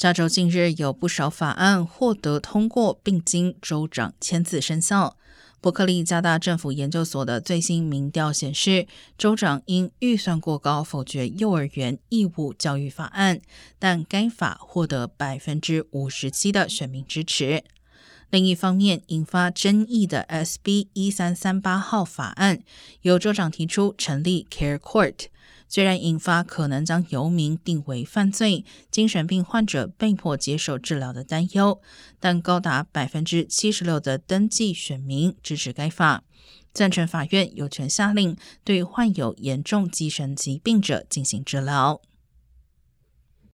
加州近日有不少法案获得通过，并经州长签字生效。伯克利加大政府研究所的最新民调显示，州长因预算过高否决幼儿园义务教育法案，但该法获得百分之五十七的选民支持。另一方面，引发争议的 SB 一三三八号法案，由州长提出成立 Care Court。虽然引发可能将游民定为犯罪、精神病患者被迫接受治疗的担忧，但高达百分之七十六的登记选民支持该法，赞成法院有权下令对患有严重精神疾病者进行治疗。